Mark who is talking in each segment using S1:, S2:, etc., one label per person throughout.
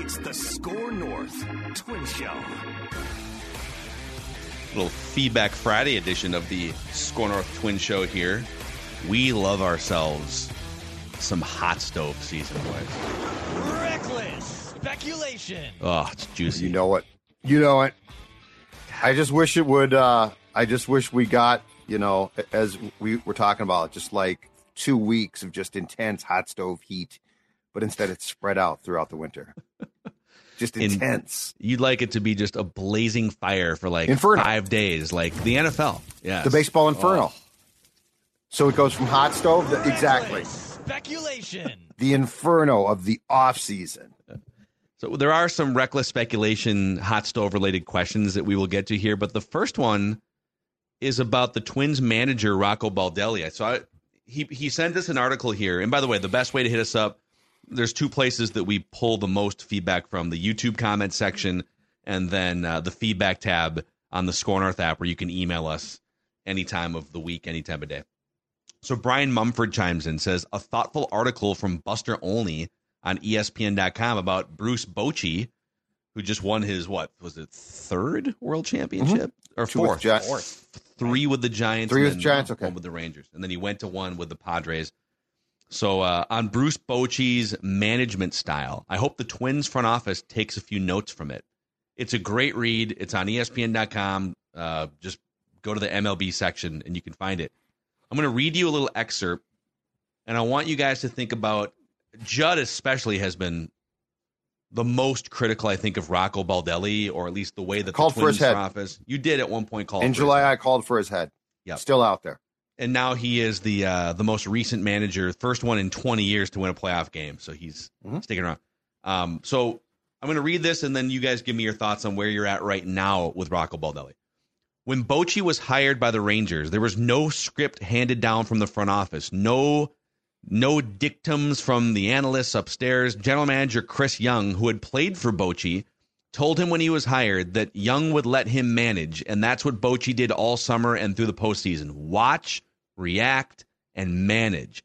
S1: It's the SKOR North Twin Show.
S2: Little feedback Friday edition of the SKOR North Twin Show here. We love ourselves some hot stove season, boys.
S3: Reckless speculation.
S2: Oh, it's juicy.
S4: You know it. You know it. I just wish it would. uh I just wish we got, you know, as we were talking about, just like two weeks of just intense hot stove heat, but instead it's spread out throughout the winter. Just
S2: In-
S4: intense.
S2: You'd like it to be just a blazing fire for like
S4: Inferno.
S2: five days, like the NFL. Yeah,
S4: the baseball oh. inferno. So it goes from hot stove to exactly
S3: speculation.
S4: the inferno of the off season.
S2: So there are some reckless speculation, hot stove related questions that we will get to here, but the first one is about the Twins manager Rocco Baldelli. So I, he he sent us an article here, and by the way, the best way to hit us up, there's two places that we pull the most feedback from: the YouTube comment section, and then uh, the feedback tab on the SKOR North app, where you can email us any time of the week, any time of day. So Brian Mumford chimes in, says a thoughtful article from Buster Olney on ESPN.com about Bruce Bochy, who just won his what was it third world championship or
S4: Mm-hmm. Two with
S2: fourth?
S4: Gi-
S2: fourth, three with the Giants,
S4: Three with
S2: then
S4: Giants, okay.
S2: one with the Rangers, and then he went to one with the Padres. So uh, on Bruce Bochy's management style, I hope the Twins front office takes a few notes from it. It's a great read. It's on ESPN.com. Uh, just go to the MLB section and you can find it. I'm going to read you a little excerpt, and I want you guys to think about Judd, especially, has been the most critical, I think, of Rocco Baldelli, or at least the way that
S4: Called
S2: the
S4: for his
S2: Twins
S4: head.
S2: front office. You did at one point call
S4: In July. I called for his head.
S2: Yeah,
S4: Still out there.
S2: And now he is the uh, the most recent manager, first one in 20 years to win a playoff game. So he's
S4: Mhm.
S2: sticking around. Um, so I'm going to read this, and then you guys give me your thoughts on where you're at right now with Rocco Baldelli. When Bochy was hired by the Rangers, there was no script handed down from the front office, no no dictums from the analysts upstairs. General manager Chris Young, who had played for Bochy, told him when he was hired that Young would let him manage, and that's what Bochy did all summer and through the postseason. Watch, react, and manage.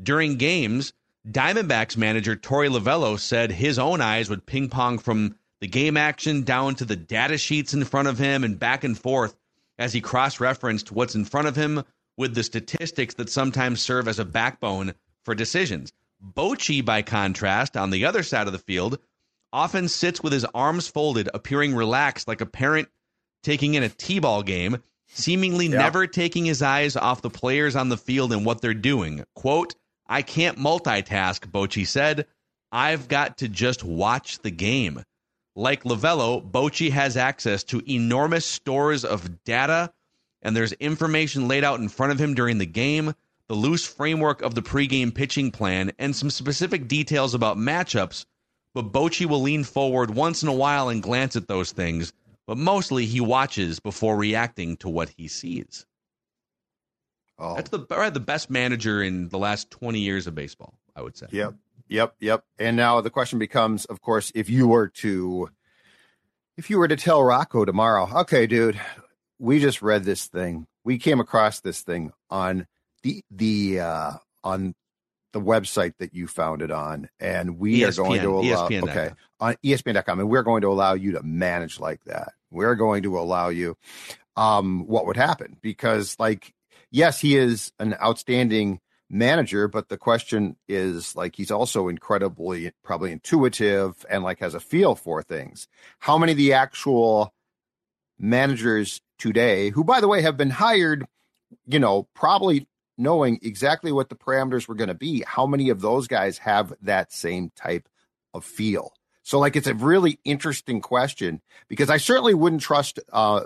S2: During games, Diamondbacks manager Torey Lovullo said his own eyes would ping pong from the game action down to the data sheets in front of him and back and forth as he cross referenced what's in front of him with the statistics that sometimes serve as a backbone for decisions. Bochy, by contrast, on the other side of the field, often sits with his arms folded, appearing relaxed like a parent taking in a T-ball game, seemingly
S4: Yeah.
S2: never taking his eyes off the players on the field and what they're doing. Quote, I can't multitask, Bochy said. I've got to just watch the game. Like Lovullo, Bochy has access to enormous stores of data, and there's information laid out in front of him during the game, the loose framework of the pregame pitching plan, and some specific details about matchups. But Bochy will lean forward once in a while and glance at those things, but mostly he watches before reacting to what he sees.
S4: Oh,
S2: That's the the best manager in the last 20 years of baseball, I would say.
S4: Yep. Yep. Yep. And now the question becomes, of course, if you were to if you were to tell Rocco tomorrow, okay, dude, we just read this thing. We came across this thing on the the uh on the website that you found it on, and we are going to allow
S2: ESPN.com.
S4: okay on ESPN.com, and we're going to allow you to manage like that. We're going to allow you um what would happen because like yes, he is an outstanding manager, but the question is like he's also incredibly probably intuitive and like has a feel for things. How many of the actual managers today, who by the way have been hired, you know, probably knowing exactly what the parameters were going to be, how many of those guys have that same type of feel? So like it's a really interesting question because I certainly wouldn't trust uh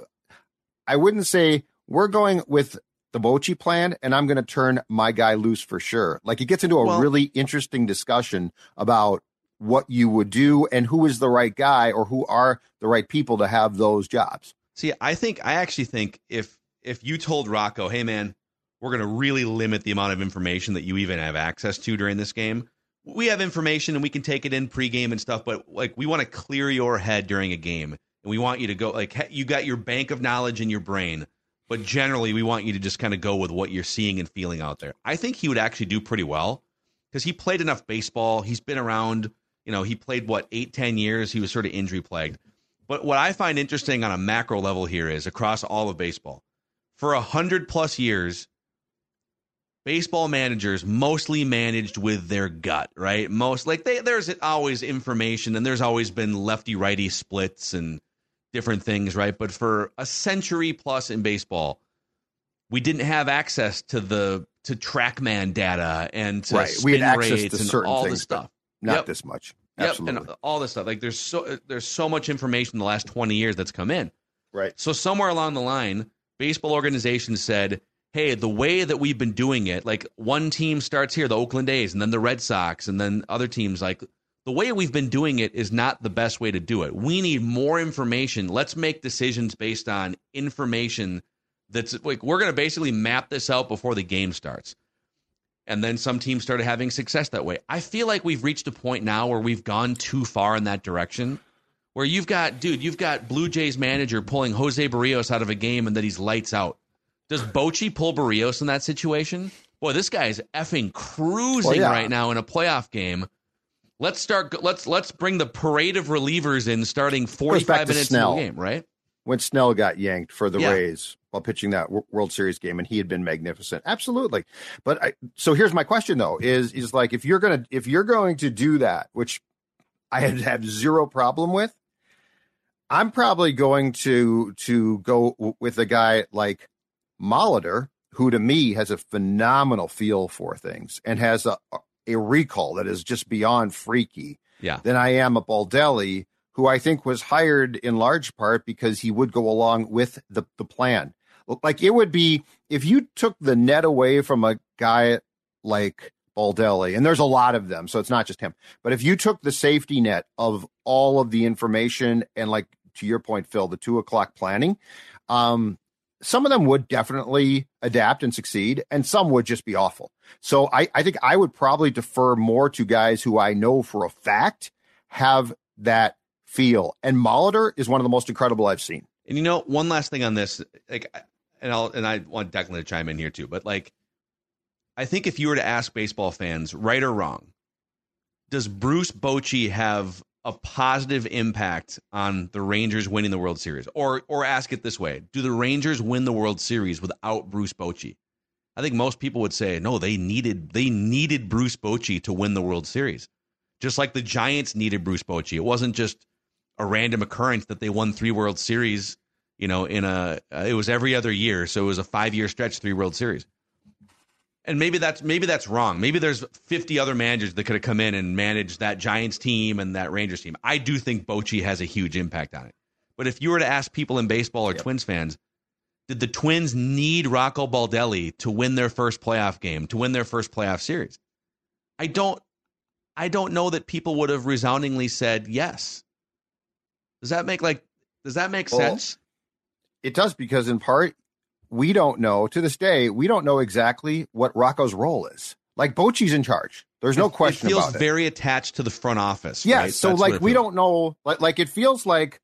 S4: I wouldn't say we're going with the Bochy plan and I'm going to turn my guy loose for sure. Like it gets into a
S2: Well-
S4: really interesting discussion about what you would do and who is the right guy or who are the right people to have those jobs.
S2: See, I think I actually think if if you told Rocco, "Hey man, we're going to really limit the amount of information that you even have access to during this game. We have information and we can take it in pregame and stuff, but like we want to clear your head during a game and we want you to go like you got your bank of knowledge in your brain, but generally we want you to just kind of go with what you're seeing and feeling out there." I think he would actually do pretty well because he played enough baseball. He's been around You know, he played what eight, ten years. He was sort of injury plagued. But what I find interesting on a macro level here is across all of baseball, for a hundred plus years, baseball managers mostly managed with their gut, right? Most like they, there's always information and there's always been lefty righty splits and different things, right? But for a century plus in baseball, we didn't have access to the to TrackMan data and to
S4: right. We had access
S2: rates
S4: to
S2: and
S4: certain
S2: all
S4: things,
S2: stuff.
S4: Not
S2: Yep.
S4: this much.
S2: Yep,
S4: Absolutely.
S2: and all this stuff. Like there's so there's so much information in the last 20 years that's come in.
S4: right.
S2: So somewhere along the line, baseball organizations said, "Hey, the way that we've been doing it, like one team starts here, the Oakland A's, and then the Red Sox, and then other teams like the way we've been doing it is not the best way to do it. We need more information. Let's make decisions based on information that's like we're going to basically map this out before the game starts." And then some teams started having success that way. I feel like we've reached a point now where we've gone too far in that direction where you've got, dude, you've got Blue Jays manager pulling Jose Berrios out of a game and that he's lights out. Does Bochy pull Berrios in that situation? Boy, this guy is effing cruising
S4: Well, yeah.
S2: right now in a playoff game. Let's start. Let's let's bring the parade of relievers in, starting forty-five minutes
S4: Snell.
S2: in the game, right?
S4: when Snell got yanked for the
S2: Yeah.
S4: Rays while pitching that Wo- World Series game, and he had been magnificent. Absolutely. But I, so here's my question though: is is like if you're gonna if you're going to do that, which I have zero problem with, I'm probably going to to go w- with a guy like Molitor, who to me has a phenomenal feel for things and has a a recall that is just beyond freaky
S2: Yeah.
S4: than I am a Baldelli, who I think was hired in large part because he would go along with the, the plan. Like it would be if you took the net away from a guy like Baldelli, and there's a lot of them, so it's not just him. But if you took the safety net of all of the information and like to your point, Phil, the two o'clock planning, um, some of them would definitely adapt and succeed, and some would just be awful. So I, I think I would probably defer more to guys who I know for a fact have that feel. And Molitor is one of the most incredible I've seen.
S2: And you know, one last thing on this, like, and I'll and I want Declan to chime in here too, but like, I think if you were to ask baseball fans, right or wrong, does Bruce Bochy have a positive impact on the Rangers winning the World Series? Or or ask it this way: Do the Rangers win the World Series without Bruce Bochy? I think most people would say no. They needed they needed Bruce Bochy to win the World Series, just like the Giants needed Bruce Bochy. It wasn't just a random occurrence that they won three World Series. You know, in a it was every other year, so it was a five year stretch, three World Series. And maybe that's maybe that's wrong. Maybe there's 50 other managers that could have come in and managed that Giants team and that Rangers team. I do think Bochy has a huge impact on it. But if you were to ask people in baseball or Twins fans, did the Twins need Rocco Baldelli to win their first playoff game, to win their first playoff series? I don't I don't know that people would have resoundingly said yes. Does that make like does that make
S4: Well,
S2: sense?
S4: It does because in part we don't know to this day we don't know exactly what Rocco's role is. Like Bochy's in charge. There's no
S2: It-
S4: question
S2: it feels
S4: it.
S2: very attached to the front office.
S4: Yeah,
S2: right?
S4: so
S2: That's
S4: like we don't know like like it feels like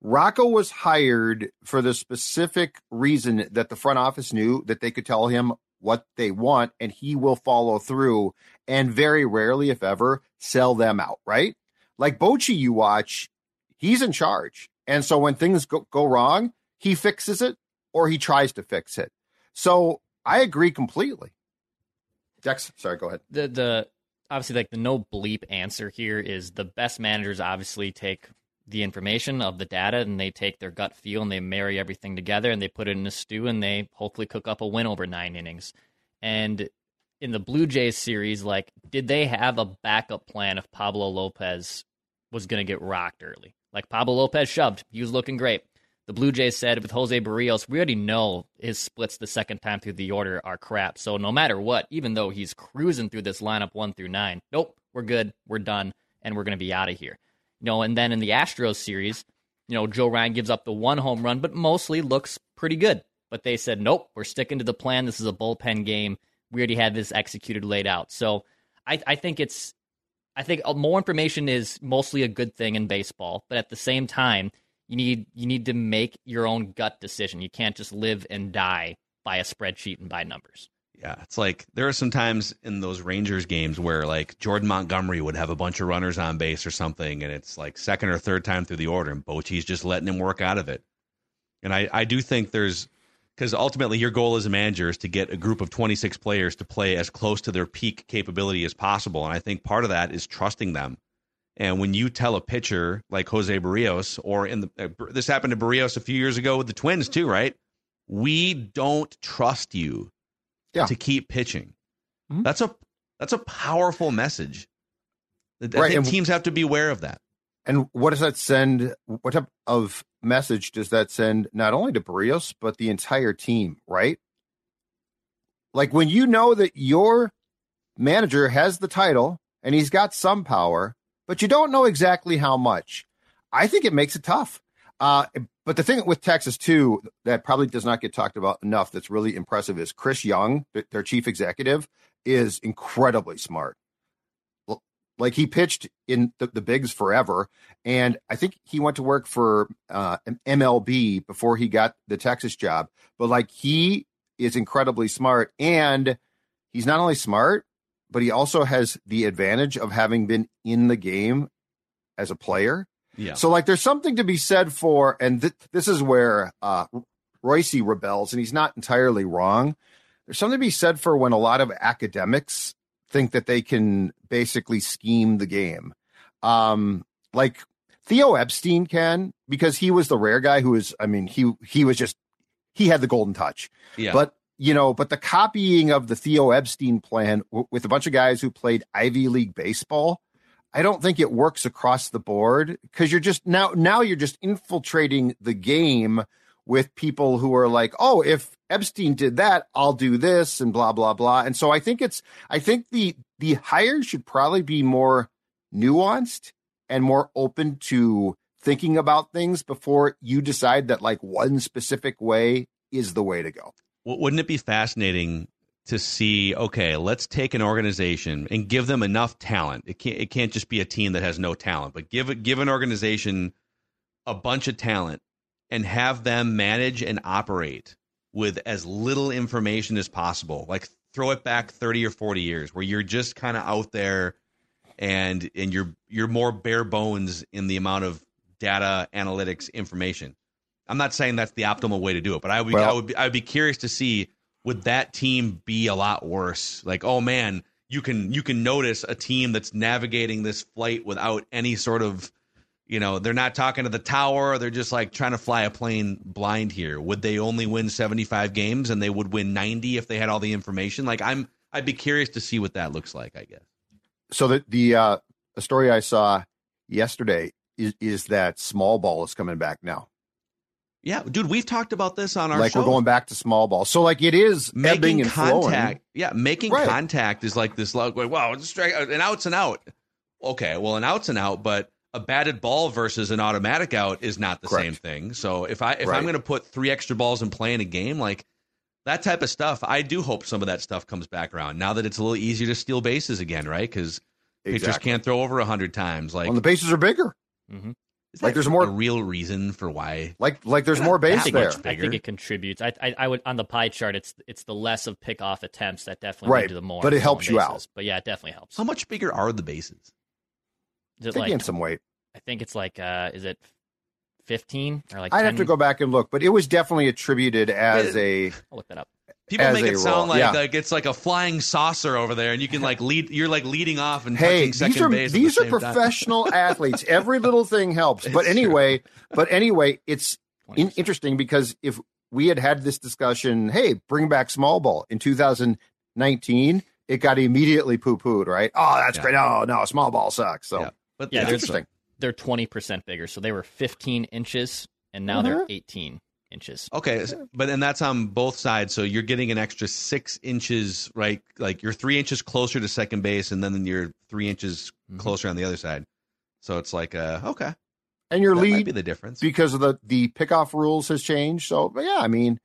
S4: Rocco was hired for the specific reason that the front office knew that they could tell him what they want and he will follow through and very rarely if ever sell them out, right? Like Bochy you watch, he's in charge. And so when things go, go wrong, he fixes it or he tries to fix it. So I agree completely. Dex, sorry, go ahead.
S5: the the obviously like the no bleep answer here is the best managers obviously take the information of the data and they take their gut feel and they marry everything together and they put it in a stew and they hopefully cook up a win over nine innings. And in the Blue Jays series, like, did they have a backup plan if Pablo Lopez was going to get rocked early? Like Pablo Lopez shoved, he was looking great. The Blue Jays said with Jose Berrios, we already know his splits the second time through the order are crap. So no matter what, even though he's cruising through this lineup one through nine, nope, we're good, we're done, and we're going to be out of here. You know, and then in the Astros series, you know, Joe Ryan gives up the one home run, but mostly looks pretty good. But they said, nope, we're sticking to the plan. This is a bullpen game. We already had this executed, laid out. So I, I think it's, I think uh, more information is mostly a good thing in baseball. But at the same time, you need you need to make your own gut decision. You can't just live and die by a spreadsheet and by numbers.
S2: Yeah, it's like there are some times in those Rangers games where like Jordan Montgomery would have a bunch of runners on base or something, and it's like second or third time through the order, and Bochy's just letting him work out of it. And I, I do think there's because ultimately your goal as a manager is to get a group of 26 players to play as close to their peak capability as possible, and I think part of that is trusting them. And when you tell a pitcher like Jose Berrios, or in the uh, this happened to Berrios a few years ago with the Twins too, right? We don't trust you
S4: Yeah.
S2: to keep pitching.
S4: Mhm.
S2: That's a that's a powerful message. I
S4: Right,
S2: think
S4: and-
S2: teams have to be aware of that.
S4: And what does that send? What type of message does that send not only to Berrios, but the entire team, right? Like when you know that your manager has the title and he's got some power, but you don't know exactly how much, I think it makes it tough. Uh, but the thing with Texas, too, that probably does not get talked about enough that's really impressive is Chris Young, their chief executive, is incredibly smart. Like he pitched in the, the bigs forever. And I think he went to work for uh, MLB before he got the Texas job. But like he is incredibly smart. And he's not only smart, but he also has the advantage of having been in the game as a player.
S2: Yeah.
S4: So like there's something to be said for, and th- this is where uh, Royce rebels, and he's not entirely wrong. There's something to be said for when a lot of academics think that they can basically scheme the game. Um, like Theo Epstein can, because he was the rare guy who was, I mean, he he was just he had the golden touch.
S2: yeah.
S4: But you know, but the copying of the Theo Epstein plan w- with a bunch of guys who played Ivy League baseball, I don't think it works across the board because you're just now now you're just infiltrating the game with people who are like, oh, if Epstein did that, I'll do this and blah blah blah. And so I think it's I think the the hire should probably be more nuanced and more open to thinking about things before you decide that like one specific way is the way to go.
S2: Wouldn't it be fascinating to see okay let's take an organization and give them enough talent. It can't it can't just be a team that has no talent but give give an organization a bunch of talent and have them manage and operate with as little information as possible. Like throw it back 30 or 40 years where you're just kind of out there and and you're you're more bare bones in the amount of data analytics information i'm not saying that's the optimal way to do it but i would i would be, i would be curious to see would that team be a lot worse? Like oh man you can you can notice a team that's navigating this flight without any sort of you know they're not talking to the tower. They're just like trying to fly a plane blind here. Would they only win 75 games and they would win 90 if they had all the information? Like i'm i'd be curious to see what that looks like i guess.
S4: So the the uh story I saw yesterday is is that small ball is coming back now.
S2: Yeah dude we've talked about this on our
S4: like
S2: show
S4: we're going back to small ball. So like it is ebbing
S2: making
S4: and
S2: contact
S4: flowing.
S2: yeah making
S4: Right.
S2: contact is like this like wow it's a strike an out's an out okay well an out's an out but a batted ball versus an automatic out is not the
S4: Correct.
S2: same thing so if i if
S4: Right.
S2: i'm going to put three extra balls in play in a game like that type of stuff i do hope some of that stuff comes back around now that it's a little easier to steal bases again right because pitchers can't throw over 100 times like
S4: Well, the bases are bigger. Mm-hmm.
S2: Is
S4: like there's more-
S2: a real reason for why
S4: Like like there's more
S2: that
S4: base there.
S2: bigger.
S5: I think it contributes. I, I I would on the pie chart. It's it's the less of pickoff attempts that definitely
S4: Right,
S5: lead to the more.
S4: but it helps you out.
S5: But yeah, it definitely helps.
S2: how much bigger are the bases
S5: Is it
S4: They
S5: like
S4: gain some weight.
S5: I think it's like uh is it fifteen or like
S4: I'd
S5: 10?
S4: have to go back and look, but it was definitely attributed as a
S5: I'll look that up.
S2: People
S4: as
S2: make
S4: a
S2: it sound
S4: role,
S2: like
S4: yeah.
S2: like it's like a flying saucer over there, and you can like lead. You're like leading off and
S4: hey,
S2: touching second
S4: these are
S2: base. at
S4: these
S2: the
S4: are
S2: same time.
S4: professional athletes. Every little thing helps. But
S2: It's
S4: anyway, but anyway, it's in, interesting because if we had had this discussion, hey, bring back small ball in 2019, it got immediately poo pooed, right? Oh, that's
S2: Yeah.
S4: great. Oh, no, small ball sucks. So
S2: Yeah. But
S5: Yeah,
S4: it's
S5: there's-
S4: interesting.
S5: They're twenty percent bigger, so they were fifteen inches, and now they're uh-huh. eighteen inches.
S2: Okay, but and that's on both sides. So you're getting an extra six inches, right? Like you're three inches closer to second base, and then you're three inches
S5: Mhm.
S2: closer on the other side. So it's like, uh, okay,
S4: And your
S2: that might
S4: lead
S2: be the difference.
S4: because of the the pickoff rules has changed. So, but yeah, I mean,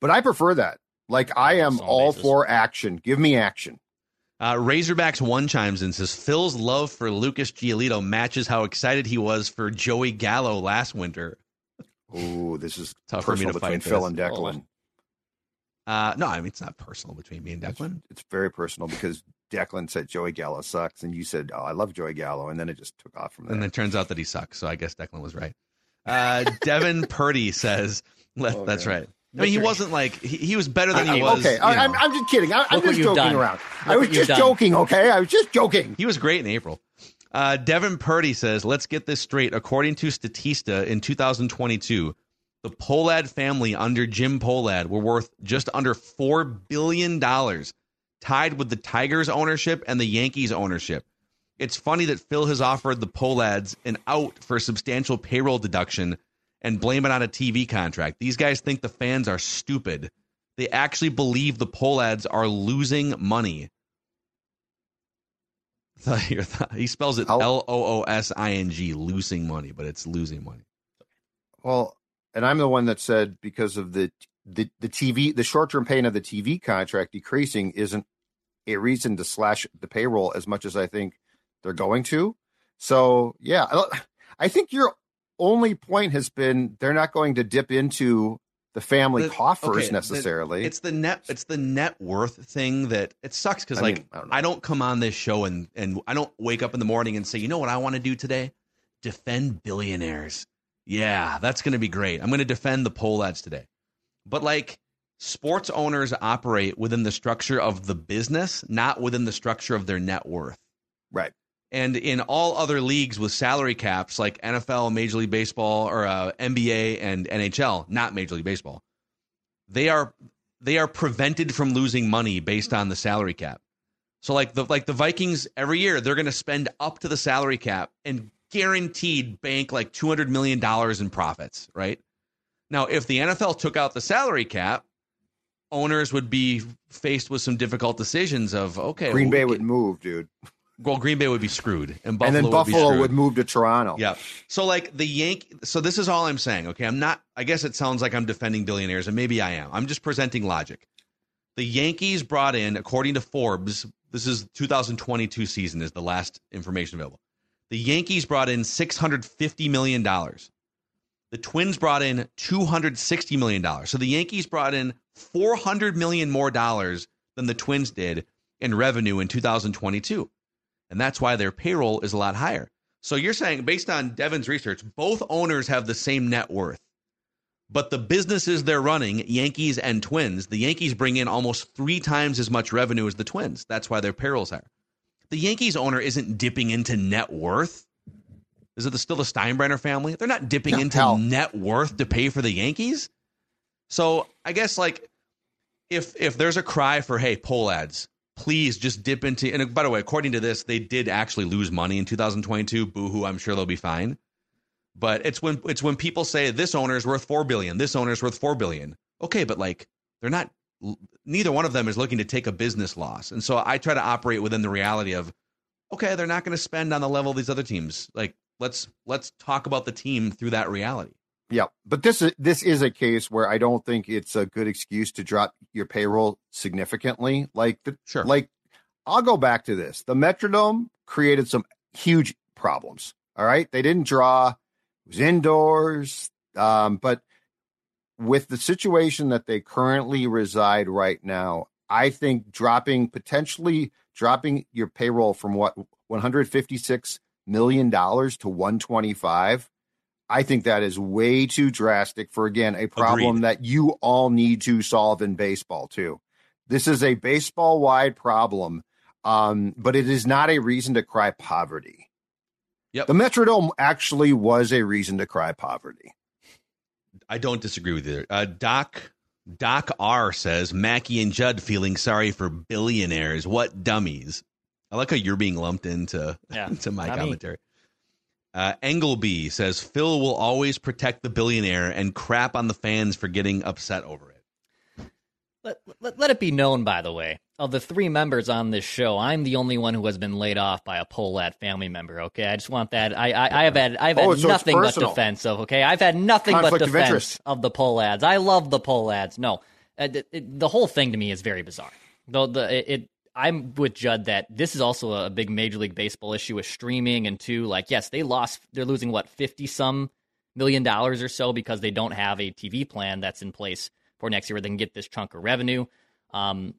S4: but I prefer that. Like I am
S5: Stolen
S4: all
S5: bases.
S4: for action. Give me action.
S2: Uh, Razorbacks one chimes in says Phil's love for Lucas Giolito matches how excited he was for Joey Gallo last winter.
S4: Ooh, this is
S2: Tough for me
S4: personal
S2: to
S4: between
S2: fight
S4: Phil
S2: this.
S4: and Declan.
S2: Uh, no, I mean it's not personal between me and Declan.
S4: It's very personal because Declan said Joey Gallo sucks, and you said, "Oh, I love Joey Gallo," and then it just took off from there.
S2: And then it turns out that he sucks. So I guess Declan was right. Uh, Devin Purdy says,
S4: Okay.
S2: "That's right." I mean, he wasn't like he, he was better than he was.
S4: okay,
S2: you
S4: I, I'm. I'm just kidding. I, I'm just joking
S5: done.
S4: around.
S5: Look
S4: I was just
S5: done.
S4: joking. Okay, I was just joking.
S2: He was great in April. Uh, Devin Purdy says, let's get this straight. According to Statista, in 2022, the Pohlad family under Jim Pohlad were worth just under $4 billion, tied with the Tigers ownership and the Yankees ownership. It's funny that Phil has offered the Pohlads an out for a substantial payroll deduction and blame it on a TV contract. These guys think the fans are stupid. They actually believe the Pohlads are losing money. Thought your thought- He spells it L O O S I N G, losing money, but it's losing money.
S4: Well, and I'm the one that said because of the the, the TV, the short term pain of the TV contract decreasing isn't a reason to slash the payroll as much as I think they're going to. So yeah, I think your only point has been they're not going to dip into the family
S2: The-
S4: coffers
S2: okay, the-
S4: necessarily.
S2: It's the net. It's the net worth thing that it sucks because like
S4: mean, I don't.
S2: I don't come on this show and and I don't wake up in the morning and say, you know what I want to do today? Defend billionaires. Yeah, that's going to be great. I'm going to defend the Pohlads today. But like sports owners operate within the structure of the business, not within the structure of their net worth.
S4: right.
S2: And in all other leagues with salary caps, like NFL, Major League Baseball, or uh, NBA and NHL, not Major League Baseball, they are they are prevented from losing money based on the salary cap. So like the like the Vikings every year, they're going to spend up to the salary cap and guaranteed bank like two hundred million dollars in profits. Right now, if the NFL took out the salary cap, owners would be faced with some difficult decisions of okay,
S4: Green Bay would move, dude,
S2: well, Green Bay would be screwed, and Buffalo
S4: and then
S2: would
S4: Buffalo
S2: screwed.
S4: would move to Toronto.
S2: Yeah. So like the Yank. So this is all I'm saying. Okay, I'm not. I guess it sounds like I'm defending billionaires, and maybe I am. I'm just presenting logic. The Yankees brought in, according to Forbes, this is 2022 season is the last information available. The Yankees brought in 650 million dollars. The Twins brought in 260 million dollars. So the Yankees brought in 400 million more dollars than the Twins did in revenue in 2022. And that's why their payroll is a lot higher. So you're saying, based on Devin's research, both owners have the same net worth. But the businesses they're running, Yankees and Twins, the Yankees bring in almost three times as much revenue as the Twins. That's why their payroll's higher. The Yankees owner isn't dipping into net worth. Is it the, still the Steinbrenner family? They're not dipping
S4: No,
S2: into
S4: hell.
S2: net worth to pay for the Yankees. So I guess like if if there's a cry for hey Pohlads, please just dip into. And by the way, according to this, they did actually lose money in 2022. Boohoo! I'm sure they'll be fine. But it's when it's when people say this owner is worth four billion, this owner is worth four billion. Okay, but like they're not. Neither one of them is looking to take a business loss, and so I try to operate within the reality of, okay, they're not going to spend on the level of these other teams. Like let's let's talk about the team through that reality.
S4: Yeah, but this is this is a case where I don't think it's a good excuse to drop your payroll significantly. Like the
S2: Sure.
S4: like I'll go back to this. The Metrodome created some huge problems. All right. They didn't draw, it was indoors. Um, but with the situation that they currently reside right now, I think dropping potentially dropping your payroll from what 156 million dollars to 125 I think that is way too drastic for again a problem
S2: Agreed.
S4: that you all need to solve in baseball too. This is a baseball wide problem, um, but it is not a reason to cry poverty.
S2: Yep.
S4: The Metrodome actually was a reason to cry poverty.
S2: I don't disagree with you. Uh, Doc Doc R says Mackey and Judd feeling sorry for billionaires. What dummies! I like how you're being lumped into
S5: Yeah,
S2: to my
S5: commentary. me.
S2: Commentary. Uh, Engleby says Phil will always protect the billionaire and crap on the fans for getting upset over it.
S5: Let, let, let it be known, by the way, of the three members on this show, I'm the only one who has been laid off by a Pohlad family member. Okay, I just want that. I I, I have had I've had
S4: Oh, so
S5: nothing but defense of. Okay, I've had nothing
S4: Conflict
S5: but defense
S4: interest.
S5: of the Pohlads. I love the Pohlads. No, uh, it, it- the whole thing to me is very bizarre. Though the it, it I'm with Judd that this is also a big Major League Baseball issue with streaming and two like yes they lost they're losing what fifty some million dollars or so because they don't have a TV plan that's in place for next year where they can get this chunk of revenue. Um,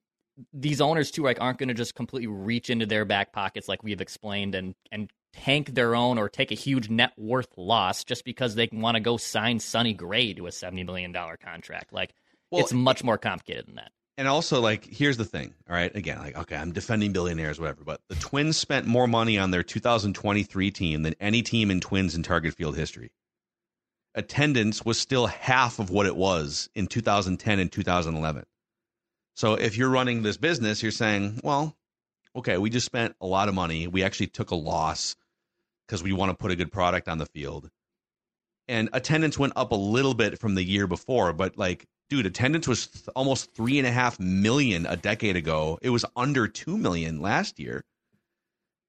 S5: these owners too like aren't going to just completely reach into their back pockets like we've explained and and tank their own or take a huge net worth loss just because they want to go sign Sonny Gray to a seventy million dollar contract. Like
S2: Well,
S5: it's much more complicated than that.
S2: And also, like, here's the thing. All right, again, like, okay, I'm defending billionaires, whatever. But the Twins spent more money on their 2023 team than any team in Twins in Target Field history. Attendance was still half of what it was in 2010 and 2011. So if you're running this business, you're saying, well, okay, we just spent a lot of money. We actually took a loss because we want to put a good product on the field. And attendance went up a little bit from the year before, but like, dude, attendance was th- almost three and a half million a decade ago. It was under two million last year.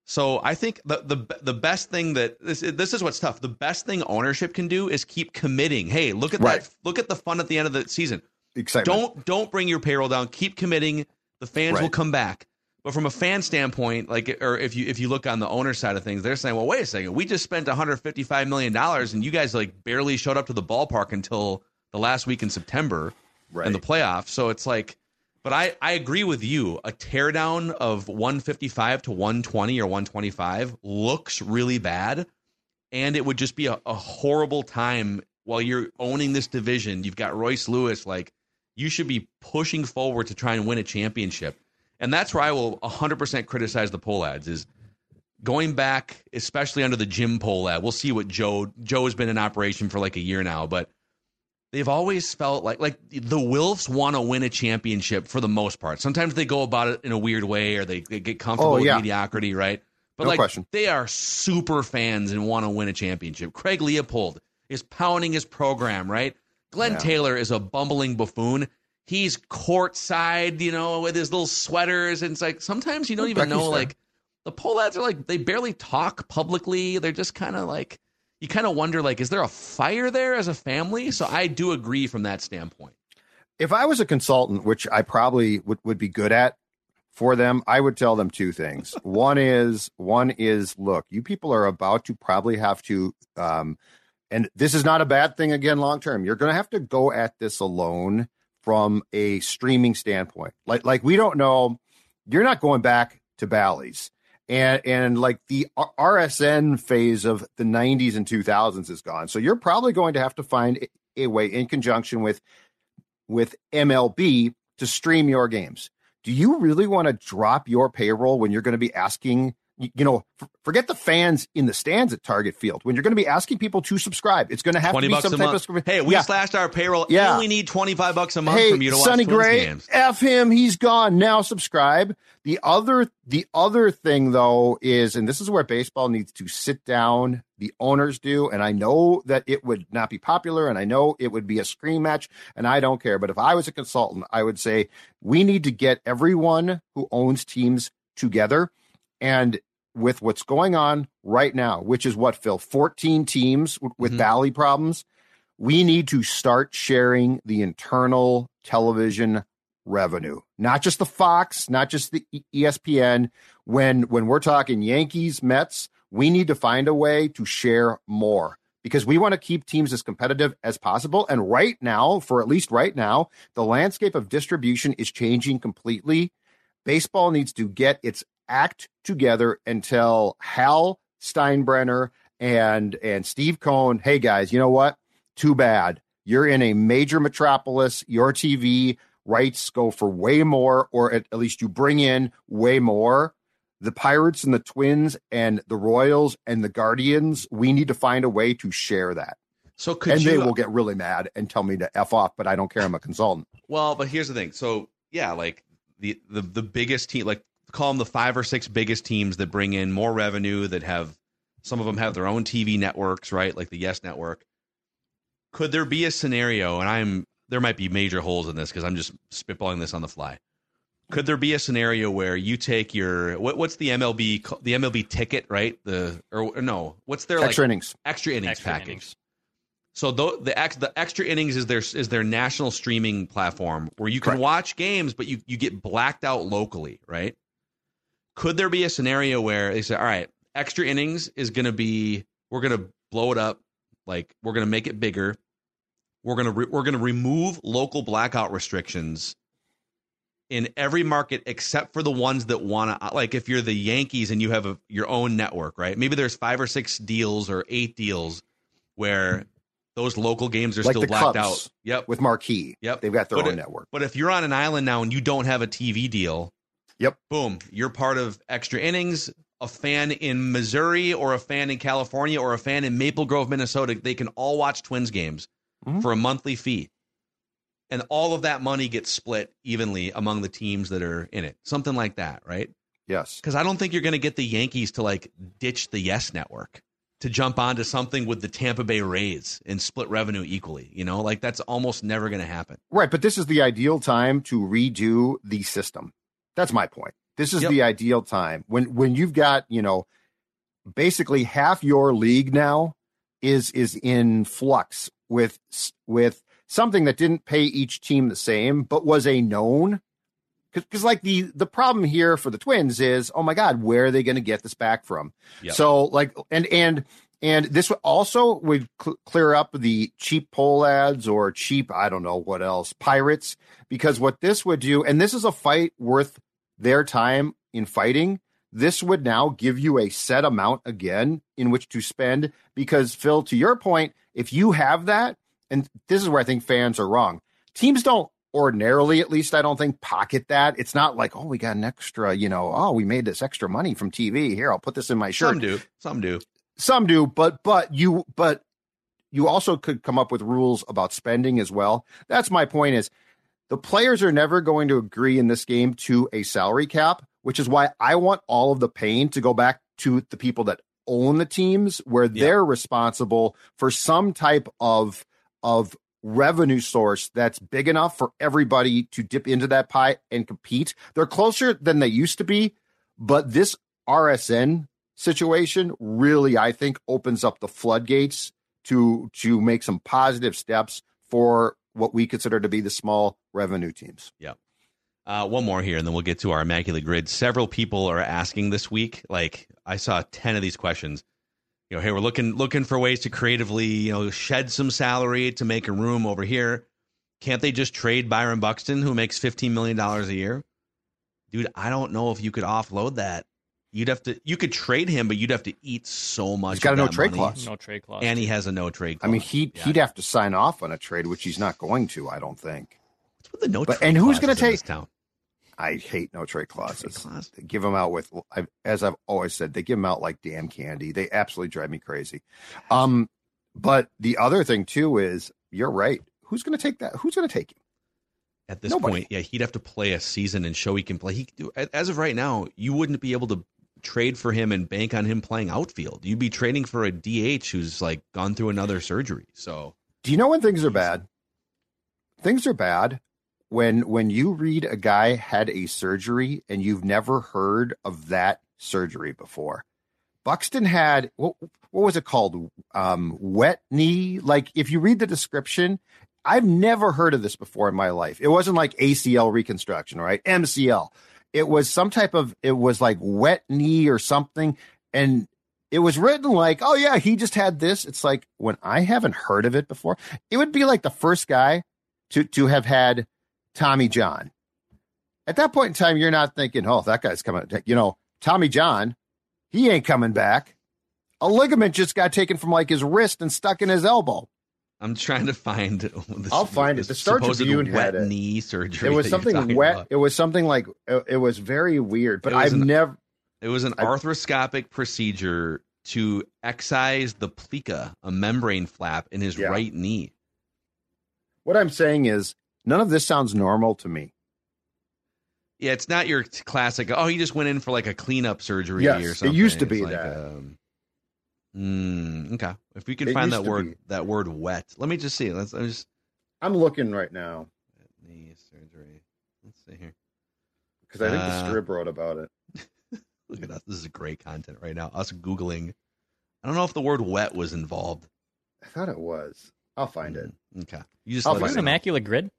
S2: So I think the the the best thing that this this is what's tough. The best thing ownership can do is keep committing. Hey, look at
S4: Right.
S2: that! Look at the fun at the end of the season.
S4: Excitement.
S2: Don't don't bring your payroll down. Keep committing. The fans will come back. But from a fan standpoint, like, or if you if you look on the owner side of things, they're saying, well, wait a second, we just spent 155 million dollars, and you guys like barely showed up to the ballpark until the last week in September
S4: right.
S2: in the playoffs. So it's like, but I I agree with you. A teardown of 155 to 120 or 125 looks really bad, and it would just be a, a horrible time while you're owning this division. You've got Royce Lewis, like you should be pushing forward to try and win a championship, and that's where I will 100% criticize the Pohlads is. Going back, especially under the Jim Pohlad, we'll see what Joe Joe has been in operation for like a year now, but they've always felt like like the Wilfs want to win a championship for the most part. Sometimes they go about it in a weird way or they, they get comfortable
S4: Oh, yeah.
S2: with mediocrity, right? But
S4: No
S2: like
S4: question.
S2: they are super fans and want to win a championship. Craig Leipold is pounding his program, right? Glenn
S4: Yeah.
S2: Taylor is a bumbling buffoon. He's courtside, you know, with his little sweaters, and it's like sometimes you don't even
S4: Becky's
S2: know.
S4: there.
S2: Like the Pohlads are like they barely talk publicly. They're just kind of like you kind of wonder like is there a fire there as a family? So I do agree from that standpoint.
S4: if I was a consultant, which I probably would, would be good at for them, I would tell them two things. one is one is look, you people are about to probably have to um and this is not a bad thing again long term. You're going to have to go at this alone from a streaming standpoint. Like like we don't know you're not going back to Bally's. And and like the RSN phase of the 90s and 2000s is gone. So you're probably going to have to find a- way in conjunction with with MLB to stream your games. Do you really want to drop your payroll when you're going to be asking, you know, forget the fans in the stands at Target Field. When you're going to be asking people to subscribe, it's going to have to be some type of.
S2: Hey, we
S4: yeah.
S2: slashed our payroll.
S4: Yeah.
S2: We only need twenty five bucks a month
S4: hey,
S2: from you to watch
S4: Sonny
S2: Twins
S4: Gray,
S2: games.
S4: f him, he's gone. Now subscribe. The other, the other thing though is, and this is where baseball needs to sit down. The owners do, and I know that it would not be popular, and I know it would be a screen match, and I don't care. But if I was a consultant, I would say we need to get everyone who owns teams together, and with what's going on right now, which is what Phil, fourteen teams w- with
S2: Mhm.
S4: Bally problems. We need to start sharing the internal television revenue not just the fox not just the espn when when we're talking yankees mets we need to find a way to share more because we want to keep teams as competitive as possible. And right now for at least right now the landscape of distribution is changing completely. Baseball needs to get its act together and tell hal steinbrenner and and steve cohen hey guys you know what too bad. You're in a major metropolis. Your TV rights go for way more, or at, at least you bring in way more. The Pirates and the Twins and the Royals and the Guardians, we need to find a way to share that.
S2: So could
S4: and
S2: you?
S4: they will get really mad and tell me to F off, but I don't care. I'm a consultant.
S2: Well, but here's the thing. So yeah, like the the the biggest team, like call them the five or six biggest teams that bring in more revenue, that have some of them have their own TV networks, right? Like the Yes Network. Could there be a scenario? And I'm there might be major holes in this because I'm just spitballing this on the fly. Could there be a scenario where you take your what, what's the MLB the MLB ticket, right? The or, or no, what's their
S4: Extra
S2: like
S4: innings.
S2: extra innings
S5: Extra
S2: package?
S5: innings.
S2: So the the ex, the extra innings is their is their national streaming platform where you can
S4: Correct.
S2: watch games, but you you get blacked out locally, right? Could there be a scenario where they say, "All right, extra innings is going to be we're going to blow it up, like we're going to make it bigger. we're gonna re- we're gonna remove local blackout restrictions in every market except for the ones that want to like if you're the Yankees and you have a, your own network, right? Maybe there's five or six deals or eight deals where those local games are
S4: Like
S2: still blacked
S4: Cubs
S2: out. Yep.
S4: with Marquee.
S2: Yep.
S4: They've got their
S2: But
S4: own
S2: it-
S4: network.
S2: But if you're on an island now and you don't have a TV deal,
S4: Yep.
S2: boom, you're part of extra innings. A fan in Missouri or a fan in California or a fan in Maple Grove, Minnesota, they can all watch Twins games
S4: Mhm.
S2: for a monthly fee. And all of that money gets split evenly among the teams that are in it. Something like that, right?
S4: Yes.
S2: Because I don't think you're going to get the Yankees to like ditch the Yes Network to jump onto something with the Tampa Bay Rays and split revenue equally. You know, like that's almost never going to happen.
S4: Right, but this is the ideal time to redo the system. That's my point. This is
S2: Yep.
S4: the ideal time when when you've got you know basically half your league now is is in flux with with something that didn't pay each team the same but was a known because like the the problem here for the twins is oh my god where are they going to get this back from
S2: Yep.
S4: so like and and and this would also would cl- clear up the cheap Pohlads or cheap i don't know what else pirates. Because what this would do and this is a fight worth their time in fighting this would now give you a set amount again in which to spend. Because phil to your point if you have that and this is where i think fans are wrong. Teams don't ordinarily at least i don't think pocket that. It's not like oh we got an extra you know oh we made this extra money from tv here i'll put this in my shirt.
S2: Some do. Some do.
S4: Some do but but you but you also could come up with rules about spending as well that's my point is the players are never going to agree in this game to a salary cap which is why i want all of the pain to go back to the people that own the teams where
S2: Yeah.
S4: they're responsible for some type of of revenue source that's big enough for everybody to dip into that pie and compete they're closer than they used to be but this rsn situation really i think opens up the floodgates to to make some positive steps for what we consider to be the small revenue teams
S2: Uh, one more here, and then we'll get to our immaculate grid. Several people are asking this week. Like I saw ten of these questions. You know, hey, we're looking looking for ways to creatively, you know, shed some salary to make a room over here. Can't they just trade Byron Buxton, who makes fifteen million dollars a year? Dude, I don't know if you could offload that. You'd have to. You could trade him, but you'd have to eat so much.
S4: He's got
S2: of
S4: a no trade
S2: money.
S4: clause.
S5: No trade clause.
S2: and he has a no trade. Clause.
S4: I mean he'd
S2: Yeah.
S4: he'd have to sign off on a trade which he's not going to i don't think
S2: What's with the no
S4: But-
S2: trade
S4: and who's gonna
S2: in this
S4: take-
S2: town?
S4: i hate no trade clauses
S2: clause?
S4: they give them out with I, as i've always said they give them out like damn candy they absolutely drive me crazy um but the other thing too is you're right who's going to take that who's going to take him
S2: At this
S4: Nobody.
S2: point, yeah, he'd have to play a season and show he can play. He as of right now, you wouldn't be able to trade for him and bank on him playing outfield. You'd be trading for a DH who's like gone through another surgery. So
S4: Do you know when things are bad? Things are bad when when you read a guy had a surgery and you've never heard of that surgery before. Buxton had what what was it called? Um, wet knee. Like if you read the description, I've never heard of this before in my life. It wasn't like ACL reconstruction, right? MCL. It was some type of it was like wet knee or something and it was written like, oh yeah, he just had this. It's like when I haven't heard of it before, it would be like the first guy to to have had Tommy John. At that point in time, you're not thinking, oh, that guy's coming. You know, Tommy John, he ain't coming back. A ligament just got taken from like his wrist and stuck in his elbow.
S2: I'm trying to find. This,
S4: I'll find it. The Star Tribune
S2: wet
S4: had it.
S2: knee surgery.
S4: It was something wet.
S2: about.
S4: It was something like it, it was very weird. But I've
S2: an-
S4: never.
S2: It was an
S4: I-
S2: arthroscopic procedure to excise the plica, a membrane flap in his
S4: Yeah.
S2: right knee.
S4: What I'm saying is, none of this sounds normal to me.
S2: Yeah, it's not your classic. Oh, he just went in for like a cleanup surgery
S4: Yes,
S2: or
S4: it used to be
S2: like,
S4: that.
S2: Um, mm, okay, if we can
S4: It
S2: find that word,
S4: be.
S2: that word wet. Let me just see. Let's, let's just
S4: I'm looking right now
S2: knee surgery. Let's see here.
S4: because I think
S2: Uh,
S4: the strip wrote about it.
S2: Look at us. This is great content right now. Us googling. I don't know if the word wet was involved.
S4: I thought it was. I'll find it.
S2: Mm, Okay, you just
S4: I'll
S2: let
S5: Do
S2: us
S5: an immaculate grid.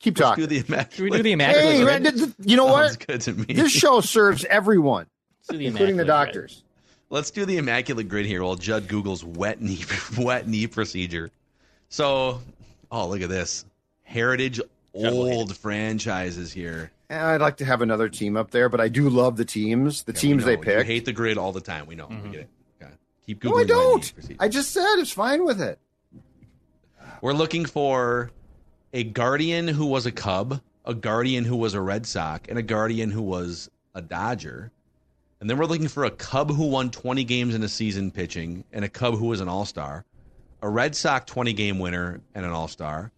S4: Keep
S2: Let's
S4: talking.
S2: do the immaculate.
S5: Should we do the immaculate
S4: Hey,
S5: grid?
S4: man, th- th- you know
S2: Sounds
S4: what?
S2: good to me.
S4: This show serves everyone,
S5: Let's do the
S4: including the
S5: doctors. grid.
S4: Doctors.
S2: Let's do the immaculate grid here while Judd Google's wet knee wet knee procedure. So Oh, look at this. Heritage old franchises here.
S4: And I'd like to have another team up there, but I do love the teams. The
S2: Yeah,
S4: teams they
S2: know. You
S4: pick.
S2: hate the grid all the time. We know.
S5: Mm-hmm.
S2: We get it. Okay. Keep
S4: no, I don't. I just said it's fine with it.
S2: We're looking for a guardian who was a Cub, a guardian who was a Red Sox, and a guardian who was a Dodger. And then we're looking for a Cub who won 20 games in a season pitching, and a Cub who was an All Star, a Red Sox 20 game winner and an All Star,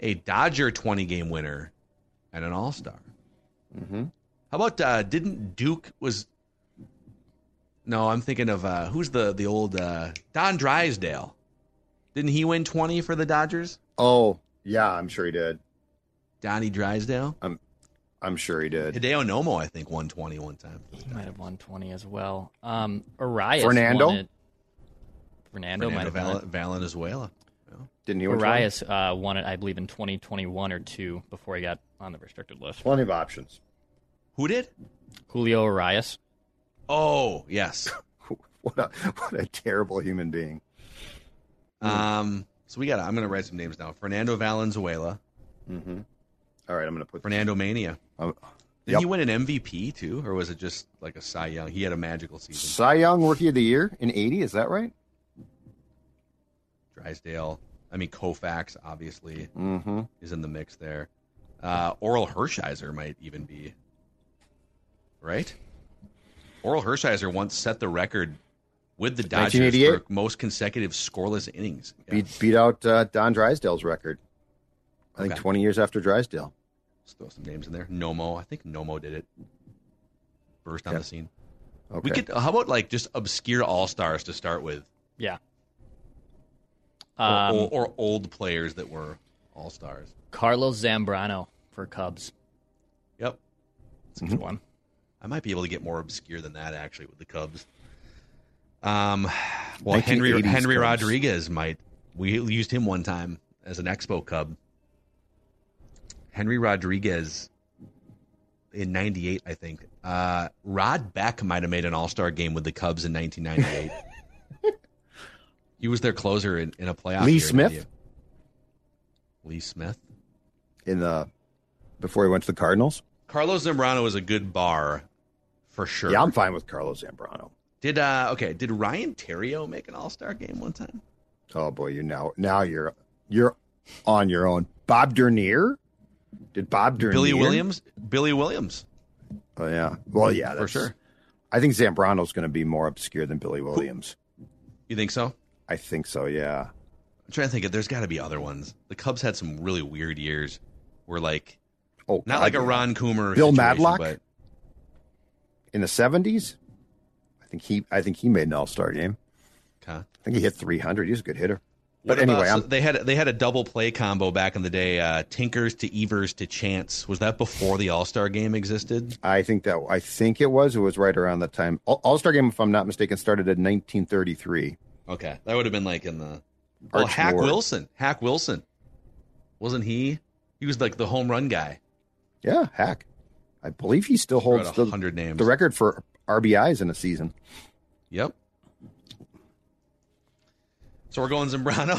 S2: a Dodger 20 game winner and an All Star.
S4: Mm-hmm.
S2: How about uh, didn't Duke was? No, I'm thinking of uh, who's the the old uh, Don Drysdale. Didn't he win 20 for the Dodgers?
S4: Oh, yeah, I'm sure he did.
S2: Donnie Drysdale.
S4: I'm sure he did.
S2: Hideo Nomo, I think, won 20 one time.
S5: He might have won 20 as well. Um, Urías.
S4: Fernando?
S5: won it. Fernando, might
S2: Fernando
S5: have won
S2: Val- Valenzuela.
S4: Didn't he?
S5: it.
S4: win
S5: Urías uh, won it, I believe, in 2021 or two before he got on the restricted list.
S4: Plenty of options.
S2: Who did?
S5: Julio Urías.
S2: Oh, yes.
S4: What a what a terrible human being.
S2: um, so we got. I'm going to write some names now. Fernando Valenzuela,
S4: Mm-hmm. All right, I'm going to put
S2: Fernando Mania.
S4: Oh,
S2: Did
S4: yep.
S2: he win an MVP too, or was it just like a Cy Young? He had a magical season.
S4: Cy Young Rookie of the Year in '80. Is that right?
S2: Drysdale. I mean, Koufax obviously
S4: Mm-hmm.
S2: is in the mix there. Uh, Orel Hershiser might even be right. Orel Hershiser once set the record with the Dodgers for most consecutive scoreless innings. Yeah.
S4: Beat beat out uh, Don Drysdale's record. I think
S2: Okay.
S4: 20 years after Drysdale.
S2: Let's throw some names in there. Nomo, I think Nomo did it. Burst on
S4: Okay.
S2: the scene.
S4: Okay.
S2: We could. How about like just obscure all stars to start with,
S5: Yeah.
S2: or,
S5: Um,
S2: or, or old players that were all stars.
S5: Carlos Zambrano for Cubs.
S2: Yep.
S5: That's a good one.
S2: I might be able to get more obscure than that actually with the Cubs. Um, well, Henry Henry
S4: Cubs.
S2: Rodriguez might. We used him one time as an Expo Cub. Henry Rodriguez in '98, I think. Uh, Rod Beck might have made an All Star game with the Cubs in 1998. he was their closer in, in a playoff.
S4: Lee
S2: year,
S4: Smith?
S2: Lee Smith.
S4: in the before he went to the Cardinals.
S2: Carlos Zambrano is a good bar, for sure.
S4: Yeah, I'm fine with Carlos Zambrano.
S2: Did uh okay? Did Ryan Theriot make an All Star game one time?
S4: Oh boy, you now now you're you're on your own. Bob Dernier? Did Bob Dernier?
S2: Billy Williams. Billy Williams.
S4: Oh yeah. Well, yeah,
S2: for sure.
S4: I think Zambrano's going to be more obscure than Billy Williams.
S2: You think so?
S4: I think so. Yeah.
S2: I'm trying to think. Of, there's got to be other ones. The Cubs had some really weird years, where like
S4: Oh,
S2: not
S4: God,
S2: like a. Ron Coomer,
S4: Bill Madlock?
S2: but
S4: in the '70s. I think he. I think he made an All Star game.
S2: okay.
S4: I think he hit 300. He's a good hitter. But anyway,
S2: so they had they had a double play combo back in the day. Uh, Tinkers to Evers to Chance. Was that before the All Star game existed?
S4: I think that I think it was. It was right around that time. All Star game, if I'm not mistaken, started in 1933.
S2: Okay, that would have been like in the oh
S4: Arch
S2: Hack
S4: Ward.
S2: Wilson. Hack Wilson, wasn't he? He was like the home run guy.
S4: Yeah, Hack. I believe he still holds the,
S2: hundred names.
S4: the record for RBIs in a season.
S2: Yep. So we're going Zambrano.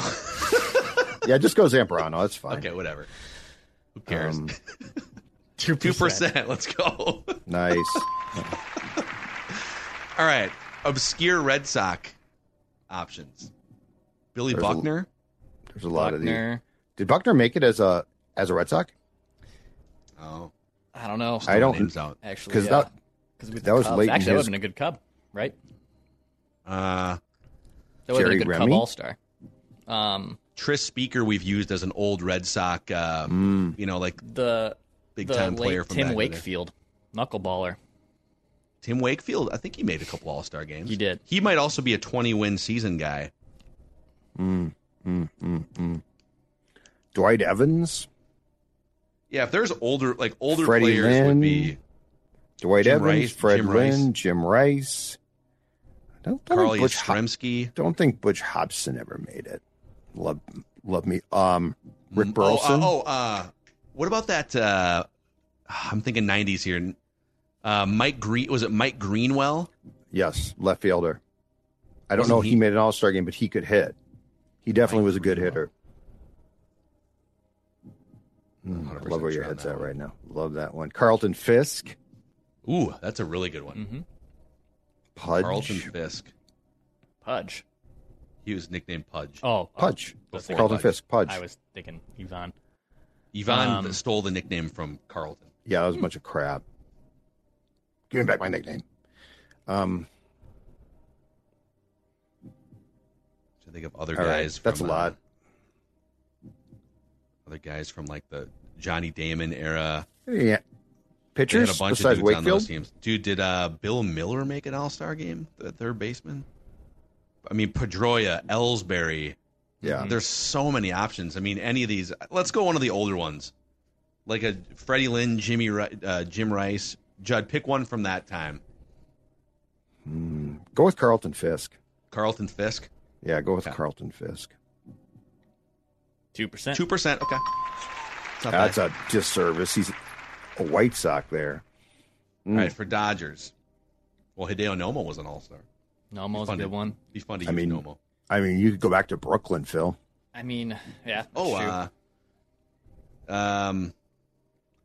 S4: Yeah, just go Zambrano. That's fine.
S2: okay, whatever. Who cares?
S4: Um,
S2: Two percent. Let's go.
S4: nice.
S2: All right. Obscure Red Sox options. Billy
S4: There's a-
S2: Buckner.
S4: There's a lot of these.
S5: Buckner.
S4: Did Buckner make it as a as a Red Sox?
S2: Oh,
S5: I don't know.
S4: I don't-
S2: names out.
S5: Actually,
S4: 'Cause
S5: yeah.
S4: that-
S5: 'Cause with
S4: that
S5: the
S4: was
S5: Cubs-
S4: late in
S5: Actually, that would
S4: his-
S5: have been a good Cub, right?
S2: Uh,
S5: That would have been a
S4: Jerry
S5: good Cub
S4: Remy?
S5: All Star. Um,
S2: Tris Speaker we've used as an old Red Sox, uh,
S4: Mm.
S2: you know, like
S5: the
S2: big
S5: the
S2: time player from
S5: Tim
S2: back in the day.
S5: Wakefield, knuckleballer.
S2: Tim Wakefield. I think he made a couple All Star games.
S5: He did.
S2: He might also be a 20 win season guy.
S4: Mm, mm, mm, mm. Dwight Evans,
S2: Yeah, if there's older like older
S4: Freddie
S2: players
S4: Lynn.
S2: would be
S4: Dwight
S2: Jim
S4: Evans,
S2: Rice,
S4: Fred
S2: Jim
S4: Lynn,
S2: Rice.
S4: Jim Rice. I don't, don't
S2: Carl
S4: think Butch Hop-
S2: Yastrzemski.
S4: don't think Butch Hobson ever made it. Love, love me. Um, Rick
S2: Oh,
S4: Burleson.
S2: uh, oh, uh, what about that? Uh, I'm thinking 90s here. Uh, Mike Green was it Mike Greenwell?
S4: Yes, left fielder. I don't
S2: Wasn't
S4: know if he,
S2: he-
S4: made an All Star game, but he could hit. He definitely
S2: Mike
S4: was a good
S2: Greenwell.
S4: hitter. Mm,
S2: 100%
S4: love where your head's at right now. Love that one. Carlton Fisk,
S2: Ooh, that's a really good one.
S5: hmm
S4: Pudge,
S2: Carlton Fisk.
S5: Pudge.
S2: He was nicknamed Pudge.
S5: Oh, oh,
S4: Pudge,
S2: Before
S4: Carlton
S2: Pudge.
S4: Fisk, Pudge.
S5: I was thinking Ivan.
S2: Ivan
S5: um,
S2: stole the nickname from Carlton.
S4: Yeah, that was a bunch of crap. Give me back my nickname. Um,
S2: I think of other
S4: All right,
S2: guys.
S4: that's
S2: from,
S4: a lot.
S2: uh, other guys from like the Johnny Damon era.
S4: yeah,
S2: They had
S4: pitchers
S2: a bunch
S4: besides
S2: of dudes on those
S4: Wakefield.
S2: teams. Dude, did uh, Bill Mueller make an All Star game? The third baseman. I mean, Pedroia, Ellsbury.
S4: Yeah,
S2: There's so many options. I mean, any of these. Let's go one of the older ones, like a Freddie Lynn, Jimmy, uh, Jim Rice, Judd. Pick one from that time.
S4: Hmm. go with Carlton Fisk.
S2: Carlton Fisk,
S4: Yeah, go with
S2: Okay.
S4: Carlton Fisk.
S5: Two percent.
S2: two percent. Okay,
S4: That's
S2: bad.
S4: a disservice. He's a White Sox there.
S2: All right for Dodgers. Well, Hideo Nomo was an All Star.
S5: Nomo's a
S2: Fun to-
S5: good one.
S2: Be fun to
S4: I
S2: use
S4: mean,
S2: Nomo.
S4: I mean, you could go back to Brooklyn, Phil.
S5: I mean, yeah.
S2: Oh,
S5: true.
S2: uh, um,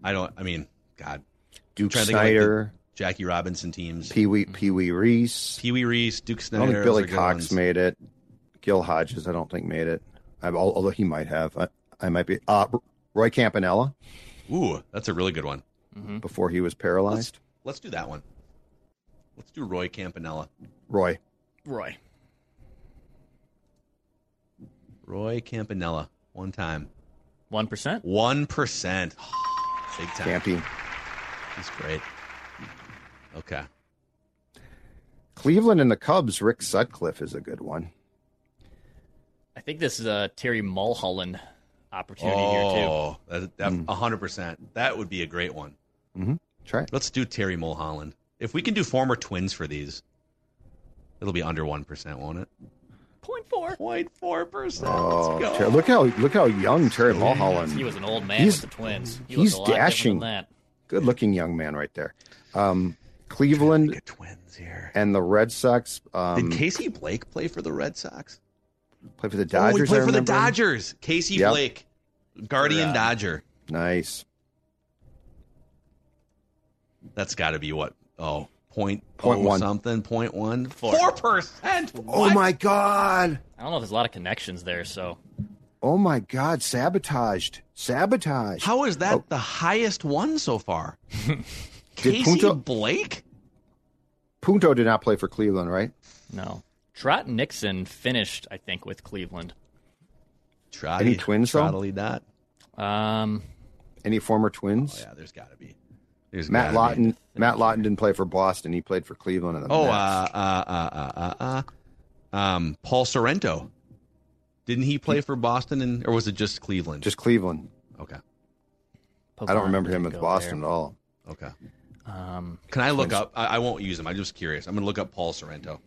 S2: I don't. I mean, God,
S4: Duke
S2: Trying to think of, like, Jackie Robinson teams.
S4: Pee Wee Pee Wee Reese.
S2: Pee Wee Reese, Duke
S4: I don't think Billy Cox
S2: ones.
S4: made it. Gil Hodges, I don't think made it. I've, although he might have. I, I might be. Uh, Roy Campanella
S2: Ooh, that's a really good one.
S5: Mhm.
S4: before he was
S2: Let's
S4: paralyzed.
S2: let's do that one. Let's do Roy Campanella.
S4: Roy.
S5: Roy.
S2: Roy Campanella. One time.
S5: One percent.
S2: One percent. Big time.
S4: Campy.
S2: He's great. Okay.
S4: Cleveland and the Cubs, Rick Sutcliffe is a good one.
S5: I think this is a Terry Mulholland opportunity here too.
S2: Oh, that, that,
S4: Mm.
S2: 100%. That would be a great one. Mm-hmm.
S4: Try it.
S2: Let's do Terry Mulholland. If we can do former twins for these, it'll be under 1%, won't it?
S5: Point four.
S2: 0.4%.
S4: Oh,
S2: Let's
S4: Ter-
S2: go.
S4: look how look how young Terry Mulholland.
S5: He was an old man
S4: He's-
S5: with the Twins. He
S4: he's
S5: was a lot different
S4: dashing.
S5: That.
S4: Good looking young man right there. Um, Cleveland
S2: twins here.
S4: and the Red Sox um,
S2: Did Casey Blake play for the Red Sox?
S4: Play for the
S2: oh,
S4: Dodgers.
S2: he
S4: I
S2: played for the
S4: remember.
S2: Dodgers. Casey
S4: Yep.
S2: Blake, Guardian
S5: Yeah.
S2: Dodger.
S4: Nice.
S2: That's got to be what? Oh, point,
S4: Point
S2: oh
S4: one.
S2: something, point one.
S5: Four.
S2: Four percent.
S4: Oh my God.
S5: I don't know if there's a lot of connections there. So
S4: Oh my God. Sabotaged. Sabotaged.
S2: How is that
S4: Oh.
S2: the highest one so far?
S4: Did
S2: Casey
S4: Punto-
S2: Blake?
S4: Punto did not play for Cleveland, right?
S5: no. Trot Nixon finished, I think, with Cleveland.
S2: Trotty,
S4: Any twins, though?
S2: Trottily dot.
S5: Um,
S4: Any former
S2: Oh
S4: twins?
S2: yeah, there's got to be. There's
S4: Matt Lawton.
S2: be.
S4: Matt Lawton didn't play for Boston. He played for Cleveland and the
S2: Oh,
S4: Mets.
S2: uh, uh, uh, uh, uh, uh, um, Paul Sorrento. Didn't he play for Boston and or was it just Cleveland?
S4: just Cleveland.
S2: okay,
S4: I don't remember him
S5: did
S4: with Boston
S5: there.
S4: at all.
S2: okay.
S5: Um,
S2: Can I look up? I, I won't use him. I'm just curious. I'm gonna look up Paul Sorrento.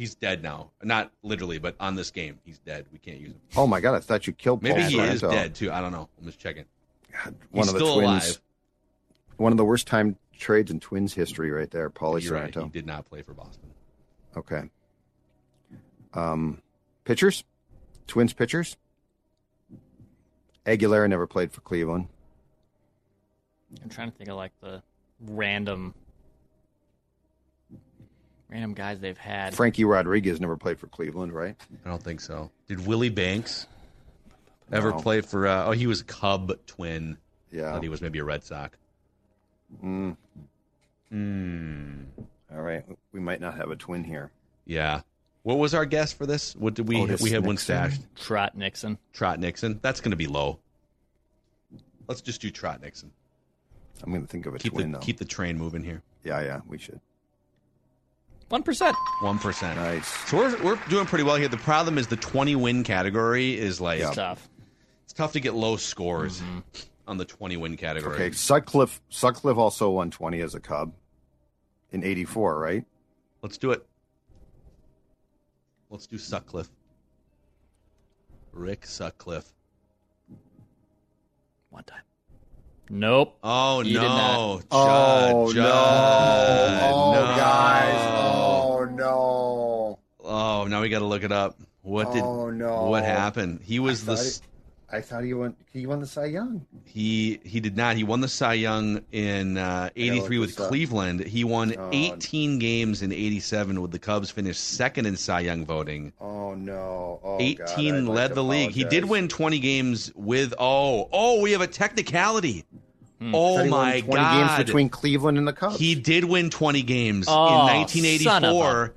S2: He's dead now. Not literally, but on this game, he's dead. We can't use him.
S4: Oh my God! I thought you killed. Paul.
S2: Maybe
S4: Paul
S2: he is dead too. I don't know. I'm just checking.
S4: God,
S2: He's
S4: one of the twins.
S2: alive.
S4: One of the worst time trades in Twins history, right there. Paulie
S2: You're right. He did not play for Boston.
S4: Okay. Um, pitchers, Twins pitchers. Aguilera never played for Cleveland.
S5: I'm trying to think of like the random, random guys they've had.
S4: Frankie Rodriguez never played for Cleveland, right?
S2: I don't think so. Did Willie Banks ever
S4: No.
S2: play for? Uh, oh, he was a Cub twin.
S4: Yeah.
S2: thought he was maybe a Red Sox.
S4: Mm,
S2: Hmm.
S4: all right. We might not have a twin here.
S2: Yeah. What was our guess for this? What did we
S4: Otis
S2: we had one stashed?
S5: Trot Nixon.
S2: Trot Nixon. That's going to be low. Let's just do Trot Nixon.
S4: I'm going to think of a
S2: Keep
S4: twin
S2: the
S4: though.
S2: keep the train moving here.
S4: Yeah, yeah, we should.
S5: One percent.
S2: One percent.
S4: Nice.
S2: So we're we're doing pretty well here. The problem is the twenty win category is like
S4: Yeah.
S5: Tough.
S2: it's tough to get low scores mm-hmm. on the twenty win category.
S4: Okay, Sutcliffe. Sutcliffe also won 20 as a Cub in '84, right?
S2: Let's do it. Let's do Sutcliffe. Rick Sutcliffe.
S5: One time. Nope.
S2: Oh
S5: He did
S2: no!
S5: not.
S4: Oh
S2: Judd,
S4: no! Oh
S2: no.
S4: guys! Oh no!
S2: Oh, now we got to look it up. What did?
S4: Oh, no.
S2: What happened? He was
S4: I
S2: the.
S4: thought
S2: s-
S4: I thought he won. He won the Cy Young.
S2: He he did not. He won the Cy Young in uh, '83 with
S4: this up.
S2: Cleveland. He won
S4: Oh.
S2: 18 games in '87 with the Cubs. Finished second in Cy Young voting.
S4: Oh no! Oh,
S2: 18
S4: God, I'd like
S2: led
S4: to
S2: the league. He did win 20 games with. Oh oh, we have a technicality.
S5: Hmm.
S2: Oh
S4: Thought won
S2: my
S4: 20
S2: god!
S4: games between Cleveland and the Cubs.
S2: He did win 20 games
S5: Oh,
S2: in
S5: son of
S2: 1984.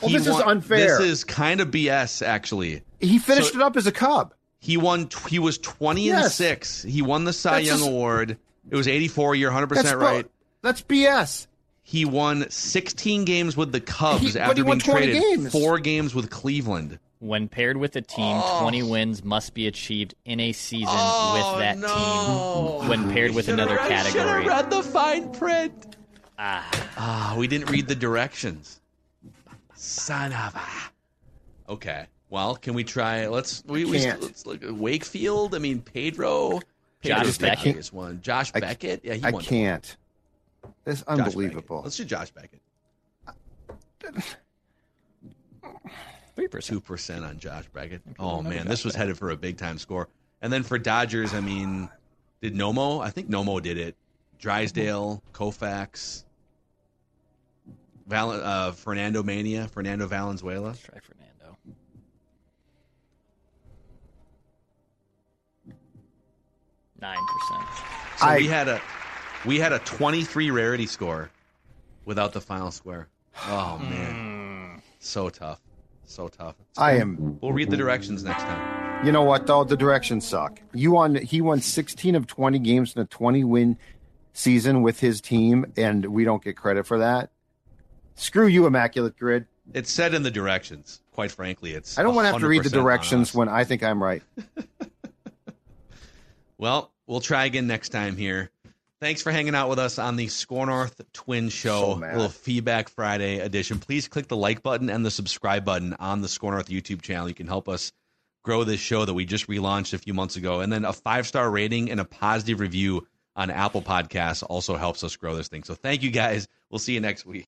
S4: Well,
S2: He
S4: this is unfair.
S2: This is kind of BS, actually.
S4: he finished
S2: so-
S4: it up as a Cub.
S2: He won. He was 20 and
S4: Yes.
S2: six. He won the Cy
S4: That's
S2: Young
S4: just-
S2: Award. It was 84. You're
S4: hundred
S2: percent right.
S4: That's BS.
S2: He won 16 games with the Cubs
S4: He- but
S2: after
S4: he won
S2: being
S4: 20
S2: traded.
S4: games.
S2: Four games with Cleveland.
S5: When paired with a team,
S2: Oh.
S5: 20 wins must be achieved in a season
S2: Oh,
S5: with that
S2: no.
S5: team. When paired with another category.
S2: should read the fine print.
S5: Ah,
S2: Ah, we didn't read the directions. Son of a. Okay. Well, can we try? Let's we, we
S4: can't.
S2: let's look at Wakefield. I mean Pedro.
S5: Josh Beckett.
S2: biggest one. Josh
S4: I-
S2: Beckett. Yeah, he
S4: I
S2: won.
S4: can't.
S2: That's
S4: unbelievable.
S2: Let's do Josh Beckett.
S5: 3%.
S2: Two percent on Josh Beckett. Oh man, this was headed for a big time score. And then for Dodgers, I mean, did Nomo? I think Nomo did it. Drysdale, Koufax, Val, uh, Fernando Mania, Fernando Valenzuela.
S5: Let's try Fernando. Nine percent.
S2: So
S4: I-
S2: we had a we had a 23 rarity score without the final square. Oh hmm. man, so tough, so tough.
S4: I am.
S2: We'll read the directions next time.
S4: You know what though? The directions suck. You won. He won 16 of 20 games in a 20 win season with his team, and we don't get credit for that. Screw you, Immaculate Grid.
S2: It's said in the directions. Quite frankly, it's.
S4: I don't want to have to read the directions when I think I'm right.
S2: Well, we'll try again next time here. Thanks for hanging out with us on the SKOR North Twin Show,
S4: So
S2: little Feedback Friday edition. Please click the like button and the subscribe button on the SKOR North YouTube channel. You can help us grow this show that we just relaunched a few months ago. And then a five star rating and a positive review on Apple Podcasts also helps us grow this thing. So thank you guys. We'll see you next week.